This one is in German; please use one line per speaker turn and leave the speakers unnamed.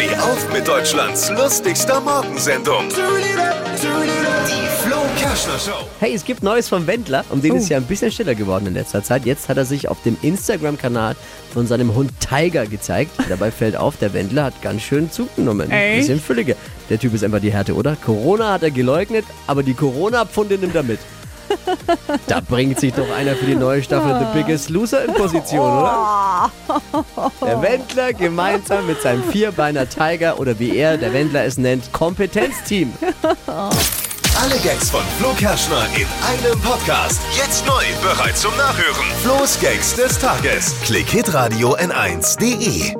Steh auf mit Deutschlands lustigster Morgensendung. Die Flo Kerschner Show.
Hey, es gibt Neues vom Wendler. Um den ist ja ein bisschen stiller geworden in letzter Zeit. Jetzt hat er sich auf dem Instagram-Kanal von seinem Hund Tiger gezeigt. Dabei fällt auf, der Wendler hat ganz schön zugenommen.
Echt?
Bisschen fülliger. Der Typ ist einfach die Härte, oder? Corona hat er geleugnet, aber die Corona-Pfunde nimmt er mit. Da bringt sich doch einer für die neue Staffel The Biggest Loser in Position, oder? Der Wendler gemeinsam mit seinem Vierbeiner Tiger oder wie er, der Wendler es nennt, Kompetenzteam.
Alle Gags von Flo Kerschner in einem Podcast. Jetzt neu, bereit zum Nachhören. Flo's Gags des Tages. Klick Hitradio N1.de.